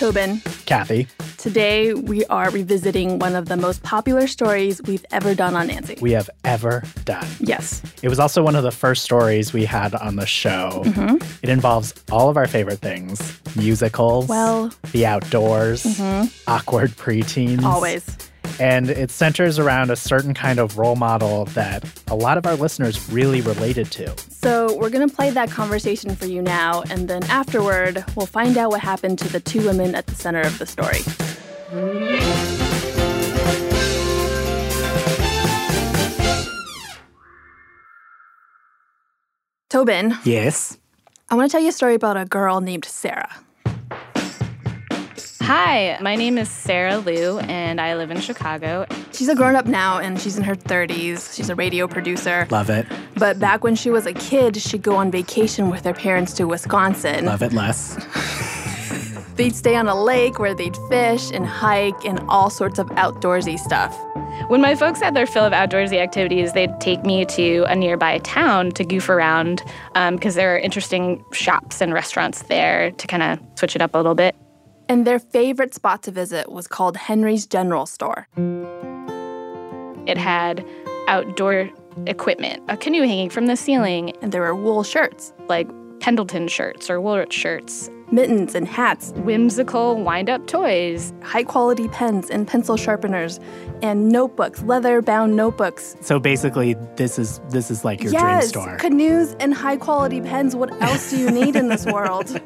Tobin. Kathy. Today, we are revisiting one of the most popular stories we've ever done on Nancy. We have ever done. Yes. It was also one of the first stories we had on the show. Mm-hmm. It involves all of our favorite things musicals, well, the outdoors, mm-hmm. awkward preteens. Always. And it centers around a certain kind of role model that a lot of our listeners really related to. So, we're going to play that conversation for you now, and then afterward, we'll find out what happened to the two women at the center of the story. Tobin. Yes. I want to tell you a story about a girl named Sarah. Hi, my name is Sarah Lu, and I live in Chicago. She's a grown up now, and she's in her 30s. She's a radio producer. Love it. But back when she was a kid, she'd go on vacation with her parents to Wisconsin. Love it less. they'd stay on a lake where they'd fish and hike and all sorts of outdoorsy stuff. When my folks had their fill of outdoorsy activities, they'd take me to a nearby town to goof around because um, there are interesting shops and restaurants there to kind of switch it up a little bit. And their favorite spot to visit was called Henry's General Store. It had outdoor equipment, a canoe hanging from the ceiling, and there were wool shirts, like Pendleton shirts or Woolrich shirts, mittens and hats, whimsical wind up toys, high quality pens and pencil sharpeners, and notebooks, leather bound notebooks. So basically this is this is like your yes, dream store. Canoes and high quality pens. What else do you need in this world?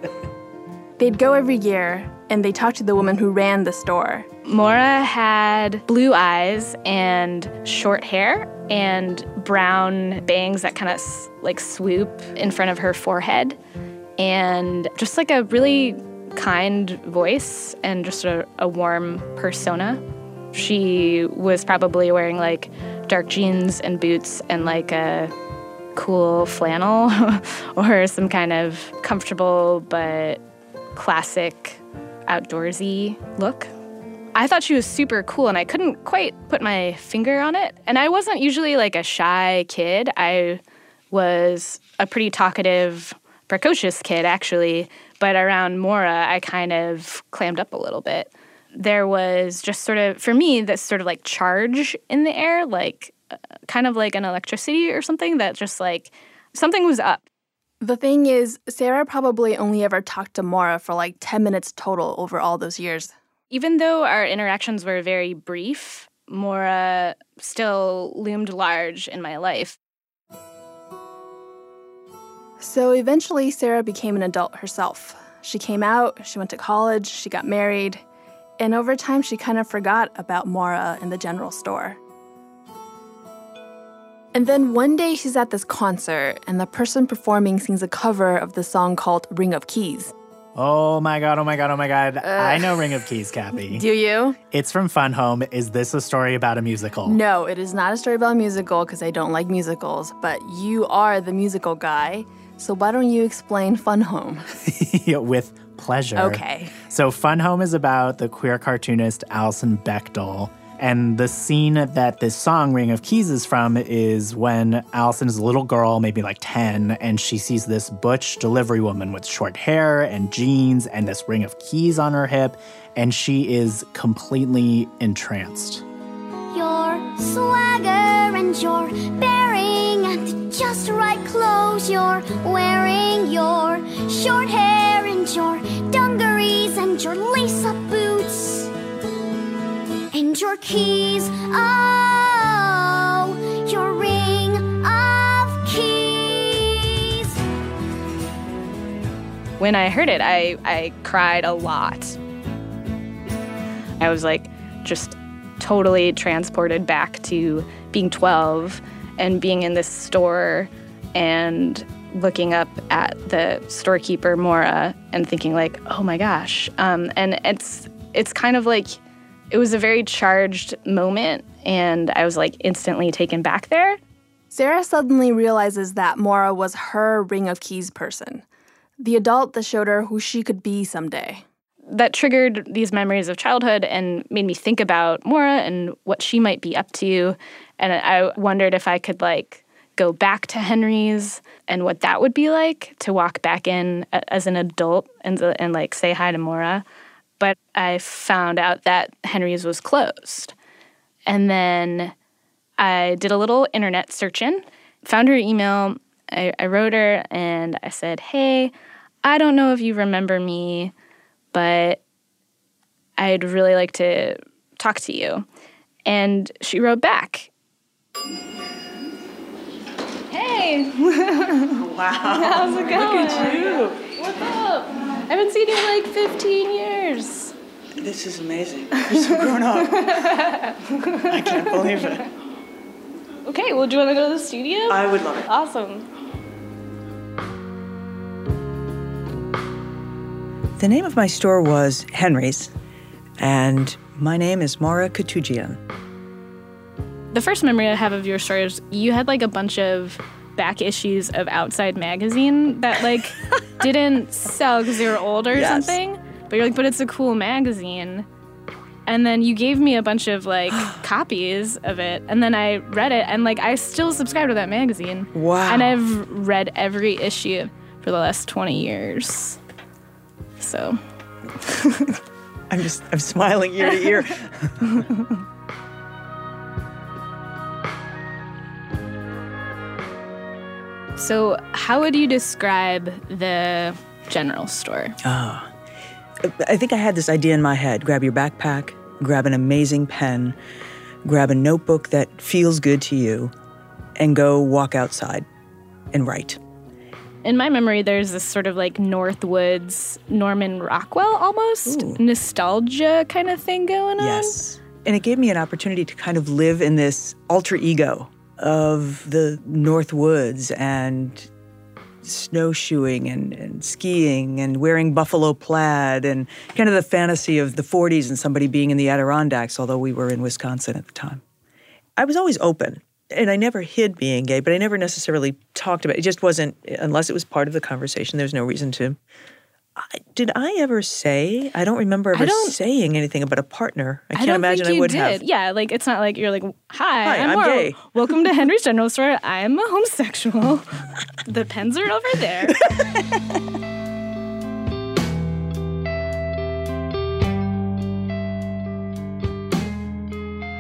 They'd go every year and they talked to the woman who ran the store. Maura had blue eyes and short hair and brown bangs that kind of like swoop in front of her forehead and just like a really kind voice and just a, a warm persona. She was probably wearing like dark jeans and boots and like a cool flannel or some kind of comfortable but classic outdoorsy look. I thought she was super cool and I couldn't quite put my finger on it. And I wasn't usually like a shy kid. I was a pretty talkative, precocious kid actually, but around Maura I kind of clammed up a little bit. There was just sort of for me this sort of like charge in the air, like uh, kind of like an electricity or something that just like something was up. The thing is, Sarah probably only ever talked to Maura for like 10 minutes total over all those years. Even though our interactions were very brief, Maura still loomed large in my life. So eventually, Sarah became an adult herself. She came out, she went to college, she got married, and over time, she kind of forgot about Maura in the general store. And then one day she's at this concert, and the person performing sings a cover of the song called Ring of Keys. Oh my god, oh my god, oh my god. Uh, I know Ring of Keys, Kathy. Do you? It's from Fun Home. Is this a story about a musical? No, it is not a story about a musical because I don't like musicals, but you are the musical guy. So why don't you explain Fun Home? With pleasure. Okay. So Fun Home is about the queer cartoonist Alison Bechdel and the scene that this song, Ring of Keys, is from is when Alison is a little girl, maybe like 10, and she sees this butch delivery woman with short hair and jeans and this ring of keys on her hip, and she is completely entranced. Your swagger and your bearing and just right clothes you're wearing, your short hair and your dungarees and your lace up boots and your keys. Oh, your ring of keys. When I heard it, I, I cried a lot. I was like just totally transported back to being 12 and being in this store and looking up at the storekeeper Maura and thinking like, oh my gosh. Um, and it's it's kind of like it was a very charged moment, and I was like instantly taken back there. Sarah suddenly realizes that Maura was her Ring of Keys person, the adult that showed her who she could be someday. That triggered these memories of childhood and made me think about Maura and what she might be up to. And I wondered if I could like go back to Henry's and what that would be like to walk back in as an adult and, and like say hi to Maura. But I found out that Henry's was closed. And then I did a little internet searching, found her email. I, I wrote her and I said, Hey, I don't know if you remember me, but I'd really like to talk to you. And she wrote back. Hey, Wow. how's it going? Look at you. What's up? I haven't seen you in like 15 years. This is amazing. You're so grown up. I can't believe it. Okay, well, do you want to go to the studio? I would love it. awesome. The name of my store was Henry's, and my name is Maura Koutoujian. The first memory I have of your store is you had like a bunch of back issues of Outside magazine that like didn't sell because they were old or Yes. something. But you're like, but it's a cool magazine. And then you gave me a bunch of like copies of it, and then I read it, and like I still subscribe to that magazine. Wow. And I've read every issue for the last 20 years. So I'm just, I'm smiling ear to ear. So, how would you describe the general store? Ah. I think I had this idea in my head grab your backpack, grab an amazing pen, grab a notebook that feels good to you, and go walk outside and write. In my memory, there's this sort of like Northwoods, Norman Rockwell almost Ooh. nostalgia kind of thing going on. Yes. And it gave me an opportunity to kind of live in this alter ego of the North Woods and snowshoeing and, and skiing and wearing buffalo plaid and kind of the fantasy of the 40s and somebody being in the Adirondacks, although we were in Wisconsin at the time. I was always open. And I never hid being gay, but I never necessarily talked about it. It just wasn't, unless it was part of the conversation, there's no reason to. I, did I ever say? I don't remember ever don't- saying anything about a partner. I can't don't imagine I you would did. have. Yeah, like it's not like you're like, hi, Hi, I'm, I'm gay." Welcome to Henry's General Store. I'm a homosexual. the pens are over there.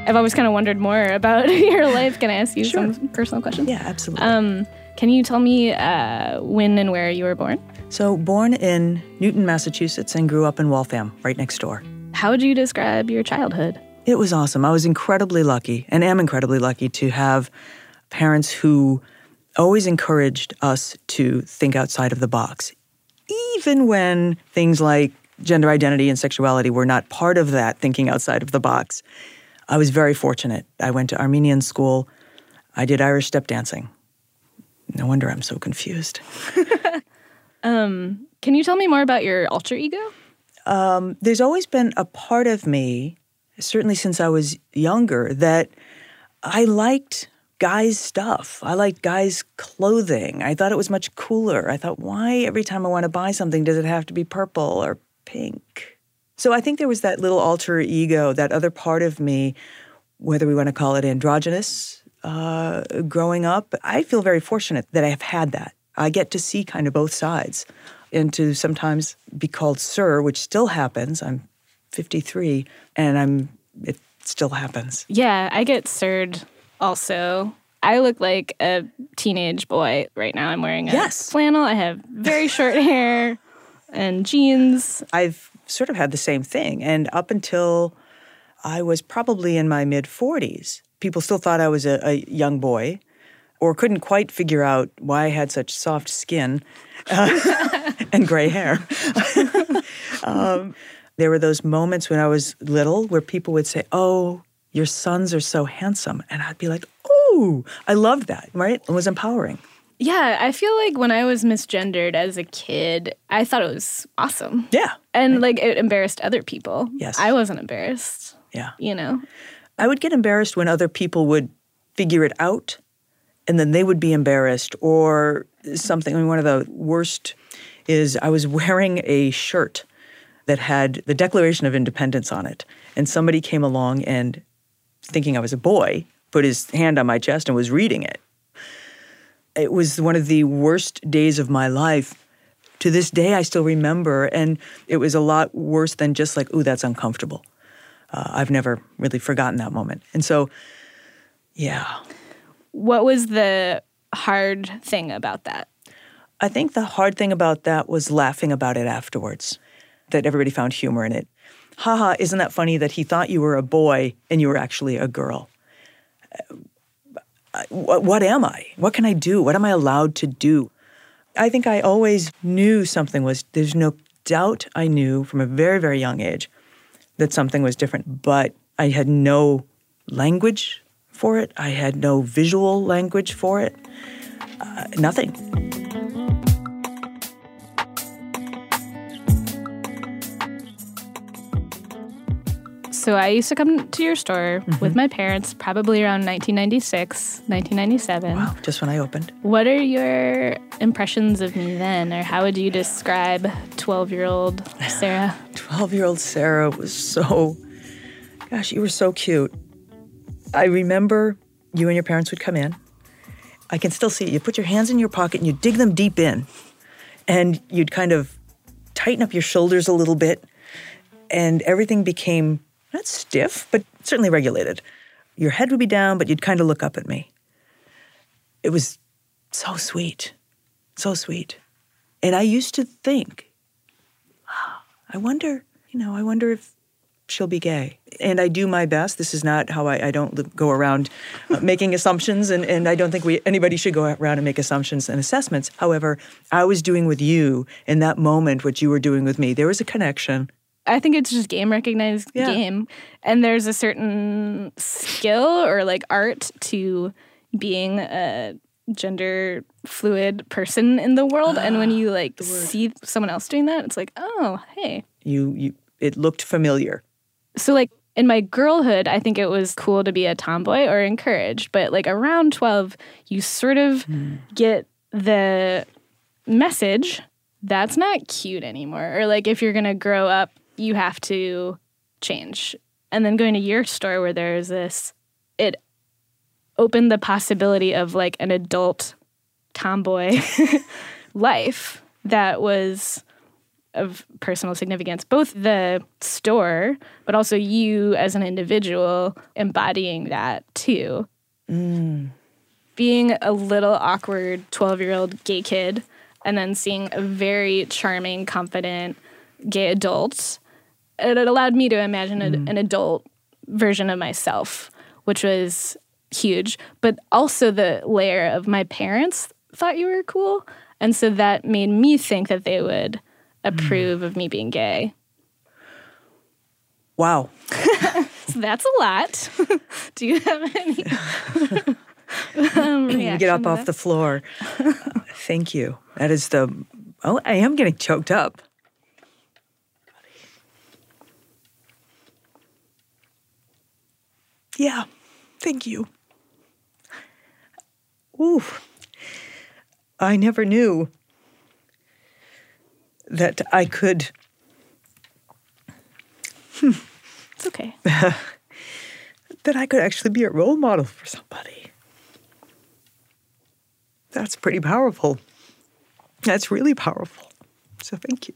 I've always kind of wondered more about your life. Can I ask you Sure. some personal questions? Yeah, absolutely. Um, can you tell me uh, when and where you were born? So, born in Newton, Massachusetts, and grew up in Waltham, right next door. How would you describe your childhood? It was awesome. I was incredibly lucky and am incredibly lucky to have parents who always encouraged us to think outside of the box, even when things like gender identity and sexuality were not part of that thinking outside of the box. I was very fortunate. I went to Armenian school. I did Irish step dancing. No wonder I'm so confused. Can you tell me more about your alter ego? there's always been a part of me, certainly since I was younger, that I liked guys' stuff. I liked guys' clothing. I thought it was much cooler. I thought, why every time I want to buy something does it have to be purple or pink? So I think there was that little alter ego, that other part of me, whether we want to call it androgynous, uh, growing up. I feel very fortunate that I have had that. I get to see kind of both sides and to sometimes be called sir, which still happens. I'm 53 and I'm it still happens. Yeah, I get sirred also. I look like a teenage boy right now. I'm wearing a Yes. flannel. I have very short hair and jeans. I've sort of had the same thing and up until I was probably in my mid 40s, people still thought I was a, a young boy or couldn't quite figure out why I had such soft skin uh, and gray hair. um, there were those moments when I was little where people would say, Oh, your sons are so handsome. And I'd be like, Oh, I loved that, right? It was empowering. Yeah, I feel like when I was misgendered as a kid, I thought it was awesome. Yeah. And like it embarrassed other people. Yes. I wasn't embarrassed, Yeah. you know? I would get embarrassed when other people would figure it out and then they would be embarrassed or something. I mean, one of the worst is I was wearing a shirt that had the Declaration of Independence on it. And somebody came along and, thinking I was a boy, put his hand on my chest and was reading it. It was one of the worst days of my life To this day, I still remember, and it was a lot worse than just like, ooh, that's uncomfortable. Uh, I've never really forgotten that moment. And so, yeah. What was the hard thing about that? I think the hard thing about that was laughing about it afterwards, that everybody found humor in it. Haha, isn't that funny that he thought you were a boy and you were actually a girl? Uh, what, what am I? What can I do? What am I allowed to do? I think I always knew something was, there's no doubt I knew from a very, very young age that something was different, but I had no language for it. I had no visual language for it. Uh, nothing. So I used to come to your store Mm-hmm. with my parents probably around 1996, 1997. Wow, just when I opened. What are your impressions of me then, or how would you describe 12 year old Sarah? 12 year old Sarah was so, gosh, you were so cute. I remember you and your parents would come in. I can still see it. You put your hands in your pocket and you dig them deep in, and you'd kind of tighten up your shoulders a little bit, and everything became not stiff, but certainly regulated. Your head would be down, but you'd kind of look up at me. It was so sweet, so sweet. And I used to think, I wonder, you know, I wonder if she'll be gay. And I do my best. This is not how I, I don't go around uh, making assumptions, and, and I don't think we anybody should go around and make assumptions and assessments. However, I was doing with you in that moment what you were doing with me. There was a connection. I think it's just game recognized Yeah. game. And there's a certain skill or like art to being a gender fluid person in the world. and when you like see someone else doing that, it's like, oh, hey. You, you, it looked familiar. So like in my girlhood, I think it was cool to be a tomboy or encouraged. But like around 12, you sort of hmm. get the message that's not cute anymore. Or like if you're going to grow up, you have to change. And then going to your store where there's this, it opened the possibility of like an adult tomboy life that was of personal significance, both the store, but also you as an individual embodying that too. Mm. Being a little awkward 12 year old gay kid and then seeing a very charming, confident gay adult, it allowed me to imagine a, mm. an adult version of myself, which was huge. But also the layer of my parents thought you were cool. And so that made me think that they would approve of me being gay. Wow. So that's a lot. Do you have any? um, You get up off the floor. Thank you. That is the. Oh, I am getting choked up. Yeah. Thank you. Ooh. I never knew that I could It's okay. that I could actually be a role model for somebody. That's pretty powerful. That's really powerful. So thank you.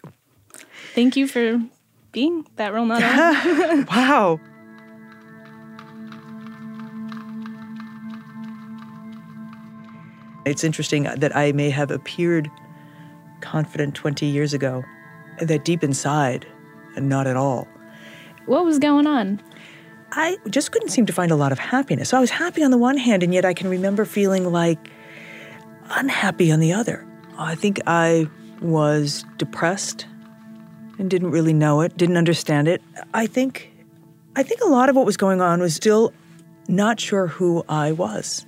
Thank you for being that role model. Wow. It's interesting that I may have appeared confident 20 years ago, that deep inside, not at all. What was going on? I just couldn't seem to find a lot of happiness. So I was happy on the one hand, and yet I can remember feeling like unhappy on the other. I think I was depressed and didn't really know it, didn't understand it. I think I think a lot of what was going on was still not sure who I was.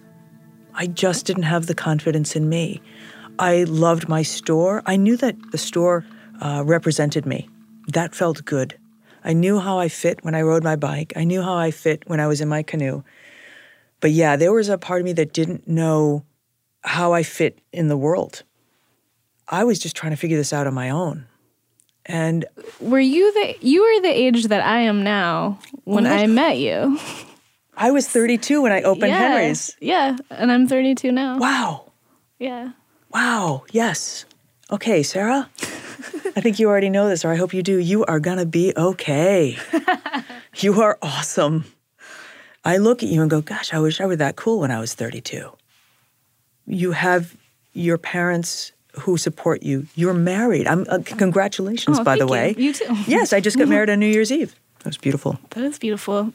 I just didn't have the confidence in me. I loved my store. I knew that the store uh, represented me. That felt good. I knew how I fit when I rode my bike. I knew how I fit when I was in my canoe. But yeah, there was a part of me that didn't know how I fit in the world. I was just trying to figure this out on my own. And Were you the you were the age that I am now when? I met you? I was 32 when I opened yeah. Henry's. Yeah, and I'm 32 now. Wow. Yeah. Wow. Yes. Okay, Sarah, I think you already know this, or I hope you do. You are going to be okay. you are awesome. I look at you and go, gosh, I wish I were that cool when I was 32. You have your parents who support you. You're married. I'm uh, congratulations, Oh, by the way. you. You too. Yes, I just got married on New Year's Eve. That was beautiful. That is beautiful.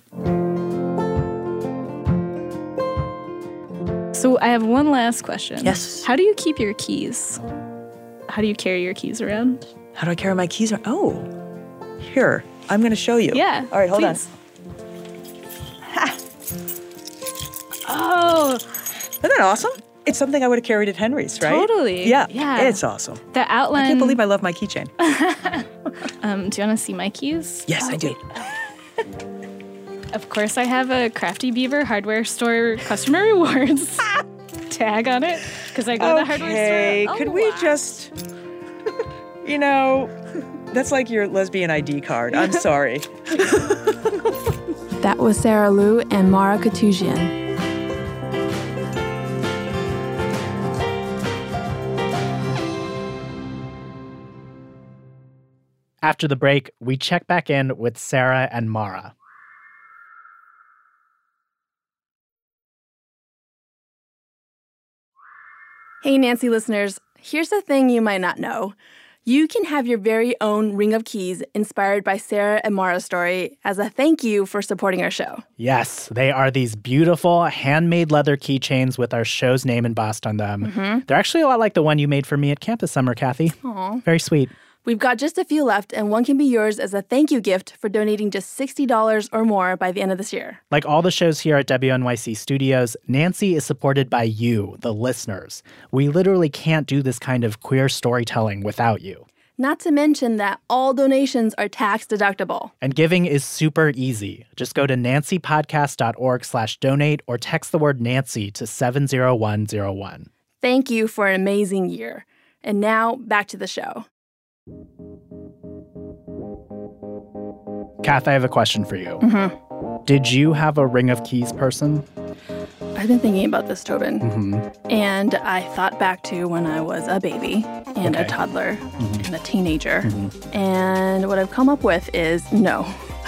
So I have one last question. Yes. How do you keep your keys? How do you carry your keys around? How do I carry my keys? around? Oh, here. I'm going to show you. Yeah. All right, hold please. Oh, on. Isn't that awesome? It's something I would have carried at Henry's, right? Totally. Yeah. Yeah. It's awesome. the outline. I can't believe I love my keychain. Um, do you want to see my keys? Yes, Oh, I do. Of course, I have a Crafty Beaver hardware store customer rewards tag on it because I go to the hardware store. a could we lot. just, you know, that's like your lesbian ID card. I'm sorry. That was Sarah Lu and Maura Koutoujian. After the break, we check back in with Sarah and Maura. Hey, Nancy listeners, here's the thing you might not know. You can have your very own Ring of Keys inspired by Sarah and Maura's story as a thank you for supporting our show. Yes, they are these beautiful handmade leather keychains with our show's name embossed on them. Mm-hmm. They're actually a lot like the one you made for me at campus summer, Kathy. Aw. Very sweet. We've got just a few left, and one can be yours as a thank you gift for donating just $60 or more by the end of this year. Like all the shows here at WNYC Studios, Nancy is supported by you, the listeners. We literally can't do this kind of queer storytelling without you. Not to mention that all donations are tax deductible. And giving is super easy. Just go to nancypodcast.org slash donate or text the word Nancy to 70101. Thank you for an amazing year. And now back to the show. Kath, I have a question for you. Mm-hmm. Did you have a Ring of Keys person? I've been thinking about this, Tobin. Mm-hmm. And I thought back to when I was a baby and a Okay. toddler and a mm-hmm. teenager. And what I've come up with is no,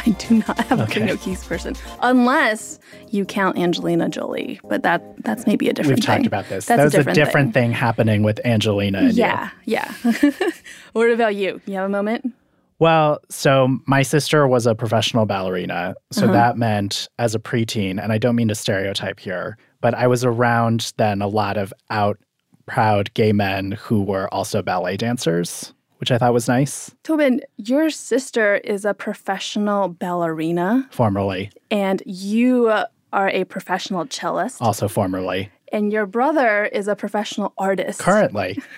I do not have a Okay. Of Keys person. Unless you count Angelina Jolie. But that that's maybe a different We've thing. talked about this. That's that was a different, different thing. happening with Angelina and you. Yeah, yeah. what about you? You have a moment? Well, so my sister was a professional ballerina. So Uh-huh. that meant as a preteen, and I don't mean to stereotype here, but I was around then a lot of out, proud gay men who were also ballet dancers, which I thought was nice, Tobin, your sister is a professional ballerina, formerly, and you are a professional cellist, also formerly. and your brother is a professional artist. Currently.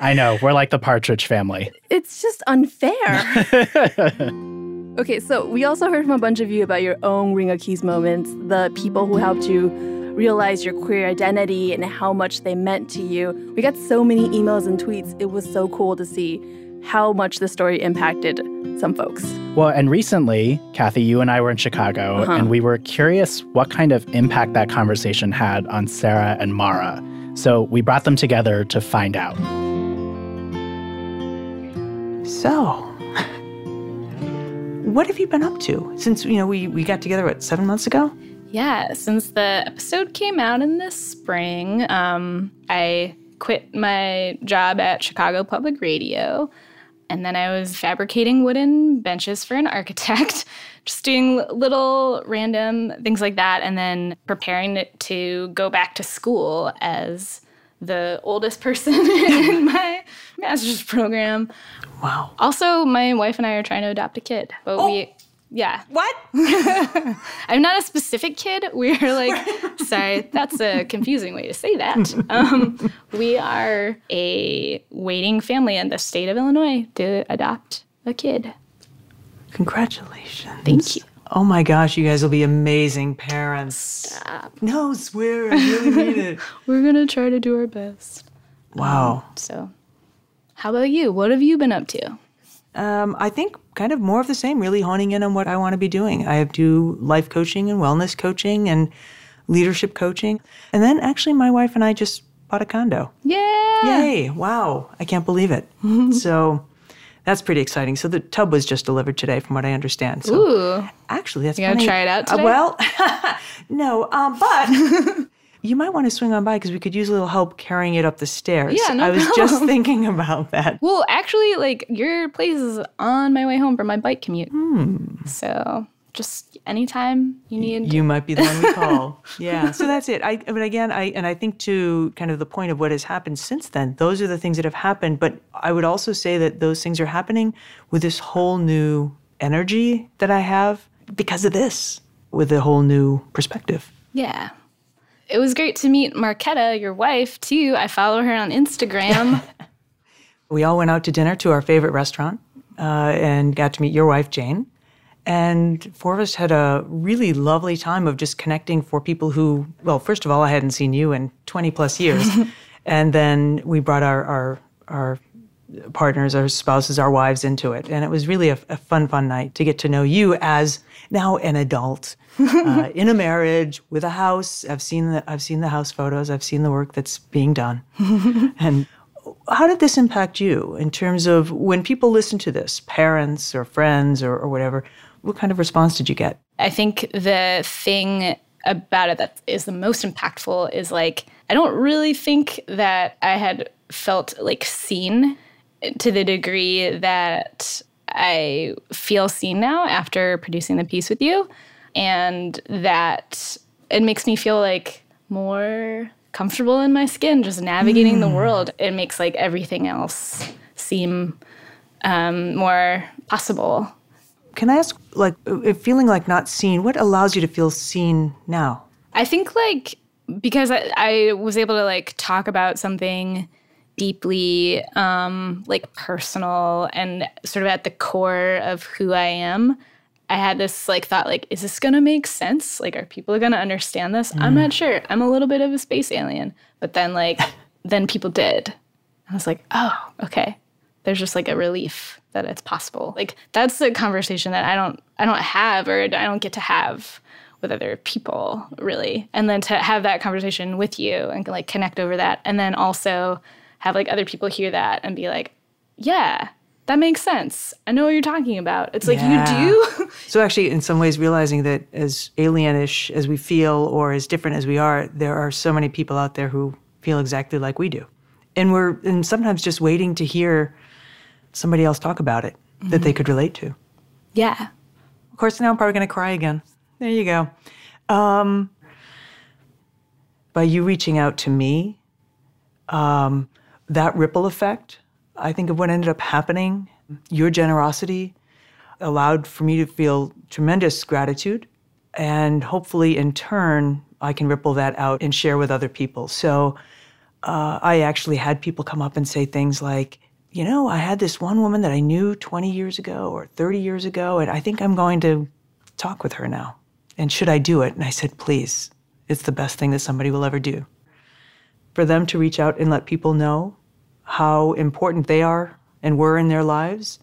I know, we're like the Partridge family. It's just unfair. okay, so we also heard from a bunch of you about your own Ring of Keys moments, the people who helped you realize your queer identity and how much they meant to you. We got so many emails and tweets. It was so cool to see how much the story impacted some folks. Well, and recently, Kathy, you and I were in Chicago, Uh-huh. and we were curious what kind of impact that conversation had on Sarah and Maura. So we brought them together to find out. So, what have you been up to since you know we we got together what seven months ago? Yeah, since the episode came out in the spring, um, I quit my job at Chicago Public Radio. And then I was fabricating wooden benches for an architect, just doing little random things like that, and then preparing it to go back to school as the oldest person in my master's program. Wow. Also, my wife and I are trying to adopt a kid, but we, yeah, What? I'm not a specific kid. We're like, sorry, that's a confusing way to say that. Um, we are a waiting family in the state of Illinois to adopt a kid. Congratulations. Thank you. Oh my gosh, you guys will be amazing parents. Stop. No, swear, I really mean it. We're gonna try to do our best. Wow. So, how about you? What have you been up to? Um, I think kind of more of the same, really honing in on what I want to be doing. I do life coaching and wellness coaching and leadership coaching. And then actually, my wife and I just Potacondo. Yeah. Yay! Yay! Wow, I can't believe it. so that's pretty exciting. So the tub was just delivered today, from what I understand. So Ooh. actually, that's You gonna funny. try it out Uh, well, no, um, but. You might want to swing on by because we could use a little help carrying it up the stairs. Yeah, no I was just thinking about that. Well, actually, like your place is on my way home from my bike commute. Hmm. So just anytime you need. You might be the one we call. yeah. So that's it. I but again, I and I think to kind of the point of what has happened since then, those are the things that have happened. But I would also say that those things are happening with this whole new energy that I have because of this, with a whole new perspective. yeah. It was great to meet Marquetta, your wife, too. I follow her on Instagram. We all went out to dinner to our favorite restaurant uh, and got to meet your wife, Jane. And four of us had a really lovely time of just connecting for people who, well, first of all, I hadn't seen you in 20 plus years. and then we brought our, our, our partners, our spouses, our wives into it. And it was really a, a fun, fun night to get to know you as now an adult uh, in a marriage with a house. I've seen the, I've seen the house photos. I've seen the work that's being done. and how did this impact you in terms of when people listen to this, parents or friends or, or whatever? What kind of response did you get? I think the thing about it that is the most impactful is like, I don't really think that I had felt like seen to the degree that I feel seen now after producing the piece with you. And that it makes me feel like more comfortable in my skin, just navigating the world. It makes like everything else seem um, more possible. Can I ask, like, if feeling like not seen, what allows you to feel seen now? I think like because I, I was able to like talk about something deeply um like personal and sort of at the core of who I am. I had this like thought like is this going to make sense? Like are people going to understand this? I'm not sure. I'm a little bit of a space alien. But then like then people did. I was like, "Oh, okay." There's just like a relief that it's possible. Like that's a conversation that I don't I don't have or I don't get to have with other people really and then to have that conversation with you and like connect over that and then also have like other people hear that and be like yeah that makes sense i know what you're talking about it's like Yeah. you do So, actually, in some ways, realizing that as alienish as we feel or as different as we are, there are so many people out there who feel exactly like we do. And we're and sometimes just waiting to hear somebody else talk about it that they could relate to. yeah Of course, now I'm probably going to cry again. There you go. Um, by you reaching out to me, um, that ripple effect, I think of what ended up happening, your generosity allowed for me to feel tremendous gratitude. And hopefully, in turn, I can ripple that out and share with other people. So uh, I actually had people come up and say things like, you know, I had this one woman that I knew 20 years ago or 30 years ago, and I think I'm going to talk with her now. And should I do it? And I said, please. It's the best thing that somebody will ever do. For them to reach out and let people know how important they are and were in their lives,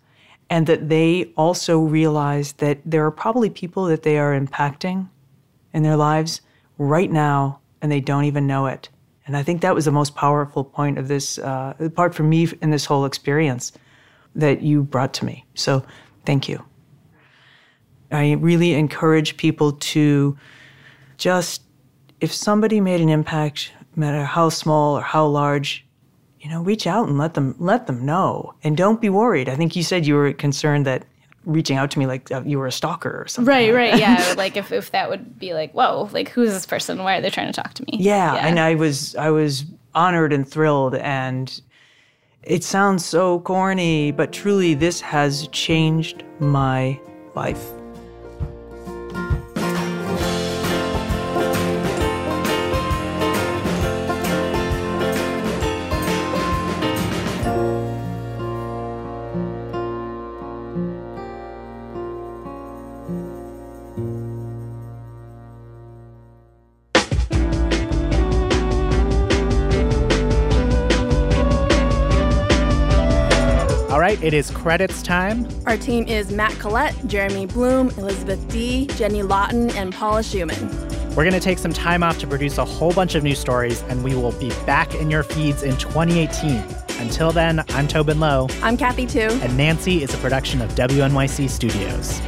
and that they also realize that there are probably people that they are impacting in their lives right now, and they don't even know it. And I think that was the most powerful point of this, uh, part for me in this whole experience that you brought to me. So thank you. I really encourage people to just, if somebody made an impact, no matter how small or how large, you know, reach out and let them let them know, and don't be worried. I think you said you were concerned that reaching out to me like uh, you were a stalker or something. right like right yeah like if, if that would be like whoa like who is this person why are they trying to talk to me Yeah, and I was I was honored and thrilled and it sounds so corny, but truly this has changed my life. It is credits time. Our team is Matt Collette, Jeremy Bloom, Elizabeth D, Jenny Lawton, and Paula Szuchman. We're going to take some time off to produce a whole bunch of new stories, and we will be back in your feeds in 2018. Until then, I'm Tobin Low. I'm Kathy Tu. And Nancy is a production of WNYC Studios.